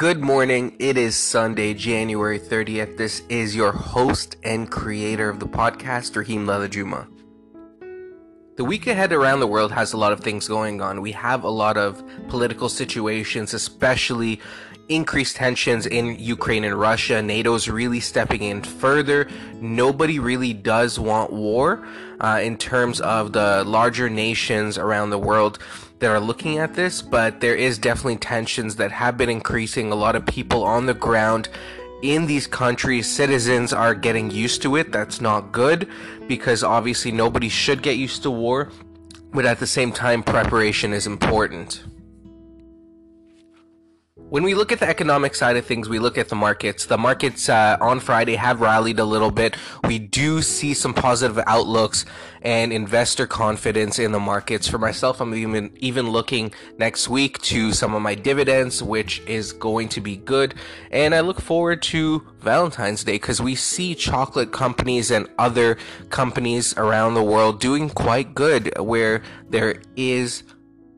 Good morning. It is Sunday, January 30th. This is your host and creator of the podcast, Rahim Ladhajuma. The week ahead around the world has a lot of things going on. We have a lot of political situations, especially increased tensions in Ukraine and Russia. NATO's really stepping in further. Nobody really does want war uh, in terms of the larger nations around the world that are looking at this, but there is definitely tensions that have been increasing. A lot of people on the ground in these countries, citizens are getting used to it. That's not good because obviously nobody should get used to war, but at the same time, preparation is important. When we look at the economic side of things, we look at the markets. The markets uh, on Friday have rallied a little bit. We do see some positive outlooks and investor confidence in the markets. For myself, I'm even even looking next week to some of my dividends, which is going to be good. And I look forward to Valentine's Day because we see chocolate companies and other companies around the world doing quite good where there is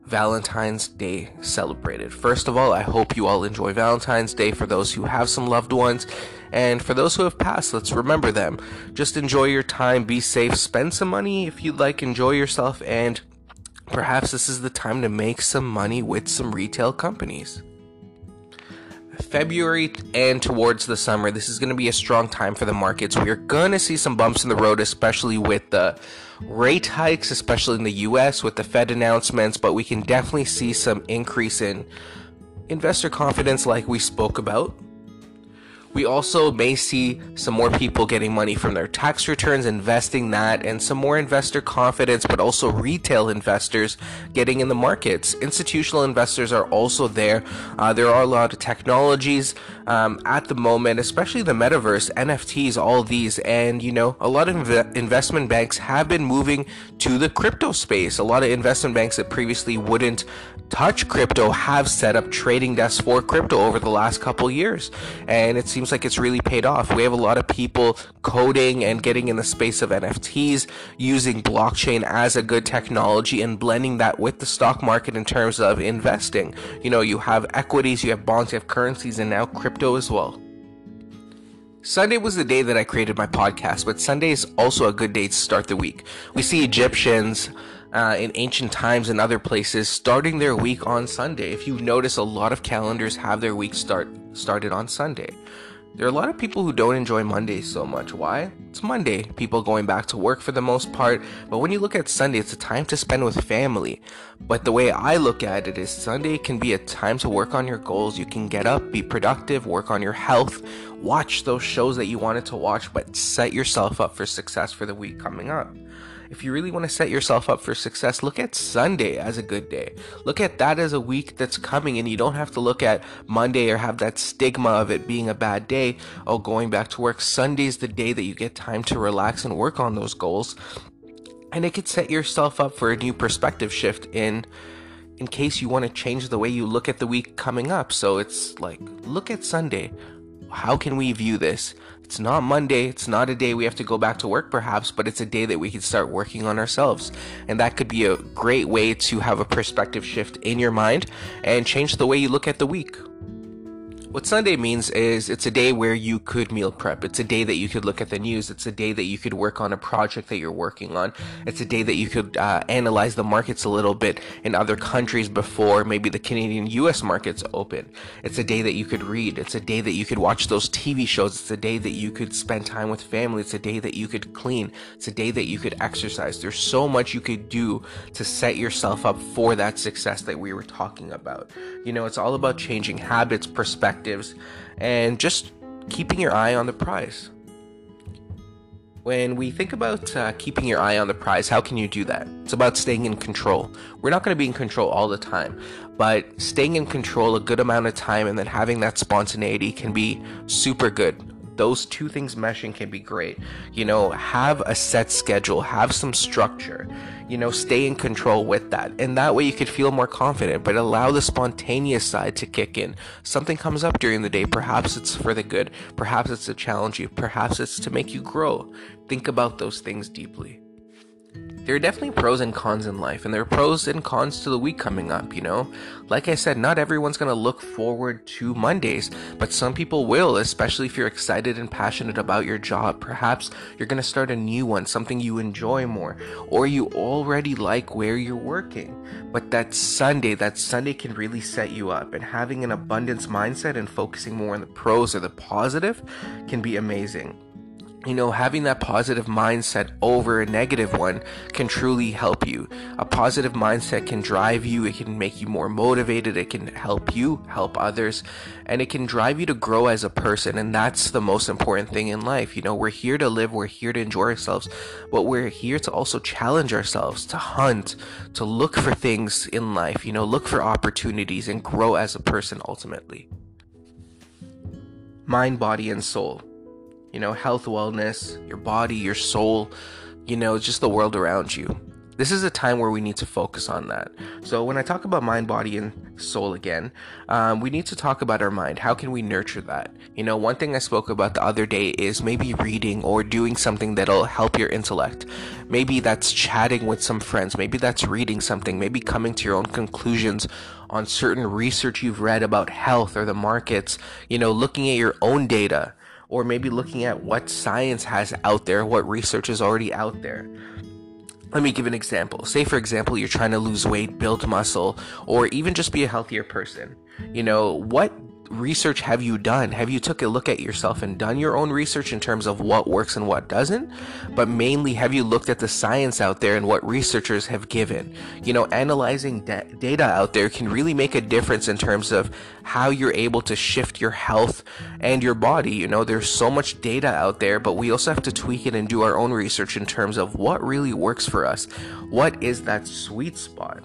Valentine's Day celebrated. First of all, I hope you all enjoy Valentine's Day for those who have some loved ones. And for those who have passed, let's remember them. Just enjoy your time, be safe, spend some money if you'd like, enjoy yourself, and perhaps this is the time to make some money with some retail companies. February and towards the summer, this is going to be a strong time for the markets. We are going to see some bumps in the road, especially with the rate hikes, especially in the US with the Fed announcements, but we can definitely see some increase in investor confidence, like we spoke about. We also may see some more people getting money from their tax returns, investing that, and some more investor confidence, but also retail investors getting in the markets. Institutional investors are also there. Uh, there are a lot of technologies um, at the moment, especially the metaverse, NFTs, all these, and you know, a lot of inv- investment banks have been moving to the crypto space. A lot of investment banks that previously wouldn't touch crypto have set up trading desks for crypto over the last couple years, and it seems seems like it's really paid off. We have a lot of people coding and getting in the space of NFTs, using blockchain as a good technology and blending that with the stock market in terms of investing. You know, you have equities, you have bonds, you have currencies, and now crypto as well. Sunday was the day that I created my podcast, but Sunday is also a good day to start the week. We see Egyptians uh, in ancient times and other places starting their week on Sunday. If you notice, a lot of calendars have their week start started on Sunday. There are a lot of people who don't enjoy Mondays so much. Why? It's Monday, people going back to work for the most part, but when you look at Sunday, it's a time to spend with family. But the way I look at it is Sunday can be a time to work on your goals. You can get up, be productive, work on your health, watch those shows that you wanted to watch, but set yourself up for success for the week coming up if you really want to set yourself up for success, look at Sunday as a good day. Look at that as a week that's coming, and you don't have to look at Monday or have that stigma of it being a bad day. Oh, going back to work. Sunday's the day that you get time to relax and work on those goals. And it could set yourself up for a new perspective shift in in case you want to change the way you look at the week coming up. So it's like, look at Sunday. How can we view this? It's not Monday. It's not a day we have to go back to work, perhaps, but it's a day that we can start working on ourselves. And that could be a great way to have a perspective shift in your mind and change the way you look at the week. What Sunday means is it's a day where you could meal prep. It's a day that you could look at the news. It's a day that you could work on a project that you're working on. It's a day that you could uh, analyze the markets a little bit in other countries before maybe the Canadian US markets open. It's a day that you could read. It's a day that you could watch those TV shows. It's a day that you could spend time with family. It's a day that you could clean. It's a day that you could exercise. There's so much you could do to set yourself up for that success that we were talking about. You know, it's all about changing habits, perspective and just keeping your eye on the prize. When we think about uh, keeping your eye on the prize, how can you do that? It's about staying in control. We're not going to be in control all the time, but staying in control a good amount of time and then having that spontaneity can be super good those two things meshing can be great. You know, have a set schedule, have some structure, you know, stay in control with that. And that way you could feel more confident, but allow the spontaneous side to kick in. Something comes up during the day, perhaps it's for the good, perhaps it's to challenge you, perhaps it's to make you grow. Think about those things deeply. There are definitely pros and cons in life, and there are pros and cons to the week coming up, you know? Like I said, not everyone's gonna look forward to Mondays, but some people will, especially if you're excited and passionate about your job. Perhaps you're gonna start a new one, something you enjoy more, or you already like where you're working. But that Sunday, that Sunday can really set you up, and having an abundance mindset and focusing more on the pros or the positive can be amazing you know, having that positive mindset over a negative one can truly help you. A positive mindset can drive you, it can make you more motivated, it can help you help others, and it can drive you to grow as a person. And that's the most important thing in life. You know, we're here to live, we're here to enjoy ourselves, but we're here to also challenge ourselves, to hunt, to look for things in life, you know, look for opportunities and grow as a person ultimately. Mind, body, and soul you know, health, wellness, your body, your soul, you know, just the world around you. This is a time where we need to focus on that. So, when I talk about mind, body, and soul again, um, we need to talk about our mind. How can we nurture that? You know, one thing I spoke about the other day is maybe reading or doing something that'll help your intellect. Maybe that's chatting with some friends. Maybe that's reading something. Maybe coming to your own conclusions on certain research you've read about health or the markets. You know, looking at your own data or maybe looking at what science has out there, what research is already out there. Let me give an example. Say, for example, you're trying to lose weight, build muscle, or even just be a healthier person. You know, what research have you done? Have you took a look at yourself and done your own research in terms of what works and what doesn't? But mainly, have you looked at the science out there and what researchers have given? You know, analyzing da- data out there can really make a difference in terms of how you're able to shift your health and your body. You know, there's so much data out there, but we also have to tweak it and do our own research in terms of what really works for us. What is that sweet spot?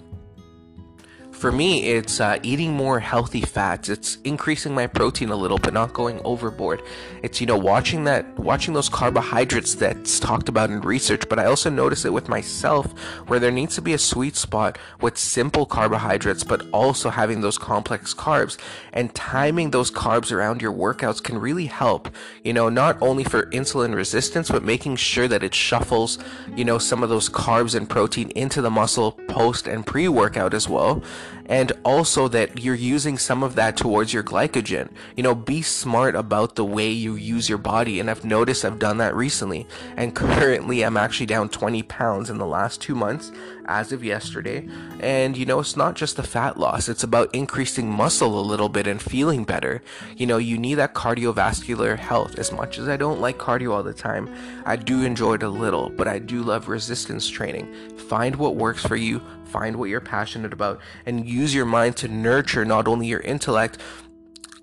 For me, it's uh, eating more healthy fats. It's increasing my protein a little, but not going overboard. It's you know watching that, watching those carbohydrates that's talked about in research. But I also notice it with myself, where there needs to be a sweet spot with simple carbohydrates, but also having those complex carbs. And timing those carbs around your workouts can really help. You know, not only for insulin resistance, but making sure that it shuffles, you know, some of those carbs and protein into the muscle post and pre-workout as well and also that you're using some of that towards your glycogen. You know, be smart about the way you use your body. And I've noticed I've done that recently. And currently, I'm actually down 20 pounds in the last two months as of yesterday. And you know, it's not just the fat loss, it's about increasing muscle a little bit and feeling better. You know, you need that cardiovascular health. As much as I don't like cardio all the time, I do enjoy it a little, but I do love resistance training. Find what works for you, find what you're passionate about, and use your mind to nurture not only your intellect,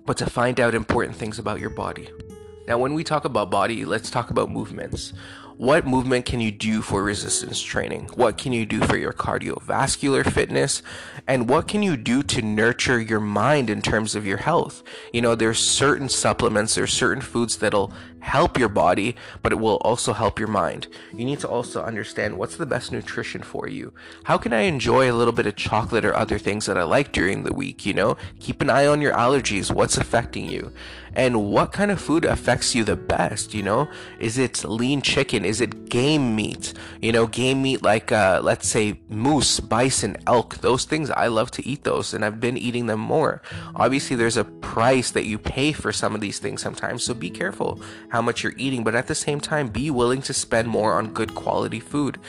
but to find out important things about your body. Now, when we talk about body, let's talk about movements. What movement can you do for resistance training? What can you do for your cardiovascular fitness? And what can you do to nurture your mind in terms of your health? You know, there's certain supplements, there's certain foods that'll help your body, but it will also help your mind. You need to also understand what's the best nutrition for you. How can I enjoy a little bit of chocolate or other things that I like during the week? You know, keep an eye on your allergies, what's affecting you, and what kind of food affects you the best. You know, is it lean chicken? Is it game meat? You know, game meat like, uh, let's say, moose, bison, elk, those things, I love to eat those, and I've been eating them more. Obviously, there's a price that you pay for some of these things sometimes, so be careful how much you're eating, but at the same time, be willing to spend more on good quality food.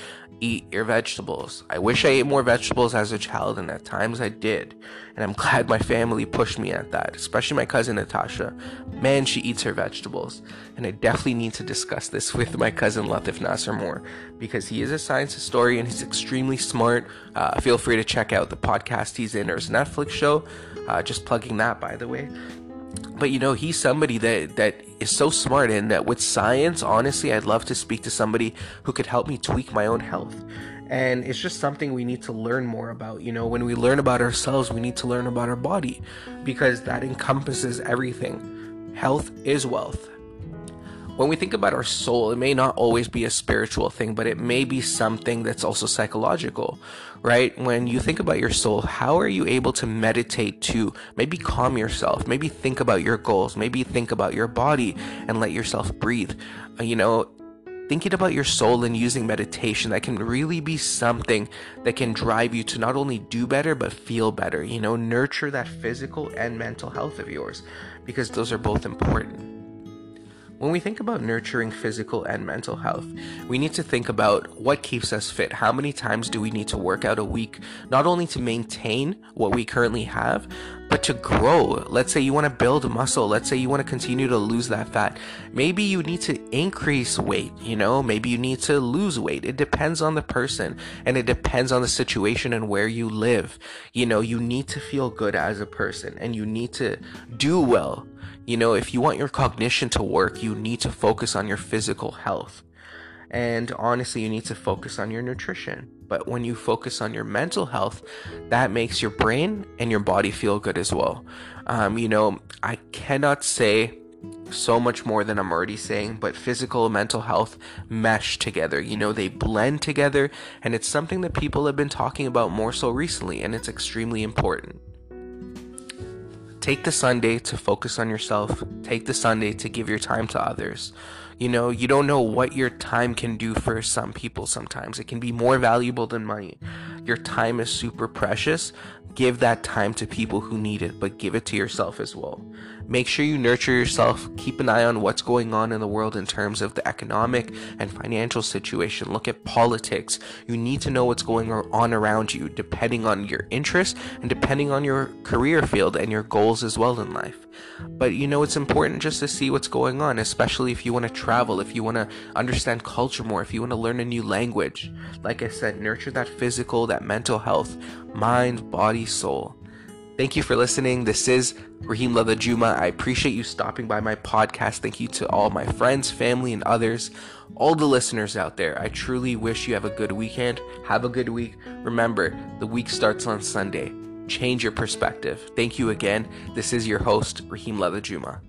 Eat your vegetables. I wish I ate more vegetables as a child, and at times I did. And I'm glad my family pushed me at that, especially my cousin Natasha. Man, she eats her vegetables. And I definitely need to discuss this with my cousin Latif Nasser more because he is a science historian. He's extremely smart. Uh, feel free to check out the podcast he's in or his Netflix show. Uh, just plugging that, by the way but you know he's somebody that that is so smart and that with science honestly i'd love to speak to somebody who could help me tweak my own health. And it's just something we need to learn more about. You know when we learn about ourselves we need to learn about our body because that encompasses everything. Health is wealth when we think about our soul, it may not always be a spiritual thing, but it may be something that's also psychological, right? When you think about your soul, how are you able to meditate to maybe calm yourself, maybe think about your goals, maybe think about your body and let yourself breathe? Uh, you know, thinking about your soul and using meditation that can really be something that can drive you to not only do better but feel better you know nurture that physical and mental health of yours because those are both important when we think about nurturing physical and mental health, we need to think about what keeps us fit. How many times do we need to work out a week, not only to maintain what we currently have, but to grow. Let's say you want to build muscle. Let's say you want to continue to lose that fat. Maybe you need to increase weight, you know, maybe you need to lose weight. It depends on the person and it depends on the situation and where you live. You know, you need to feel good as a person and you need to do well you know, if you want your cognition to work, you need to focus on your physical health. And honestly, you need to focus on your nutrition. But when you focus on your mental health, that makes your brain and your body feel good as well. Um, you know, I cannot say so much more than I'm already saying, but physical and mental health mesh together. You know, they blend together, and it's something that people have been talking about more so recently, and it's extremely important. Take the Sunday to focus on yourself. Take the Sunday to give your time to others. You know, you don't know what your time can do for some people sometimes. It can be more valuable than money. Your time is super precious. Give that time to people who need it, but give it to yourself as well. Make sure you nurture yourself. Keep an eye on what's going on in the world in terms of the economic and financial situation. Look at politics. You need to know what's going on around you, depending on your interests and depending on your career field and your goals as well in life. But you know, it's important just to see what's going on, especially if you want to travel, if you want to understand culture more, if you want to learn a new language. Like I said, nurture that physical, that mental health, mind, body, soul. Thank you for listening. This is Rahim Ladhajuma. I appreciate you stopping by my podcast. Thank you to all my friends, family, and others, all the listeners out there. I truly wish you have a good weekend. Have a good week. Remember, the week starts on Sunday. Change your perspective. Thank you again. This is your host, Rahim Ladhajuma.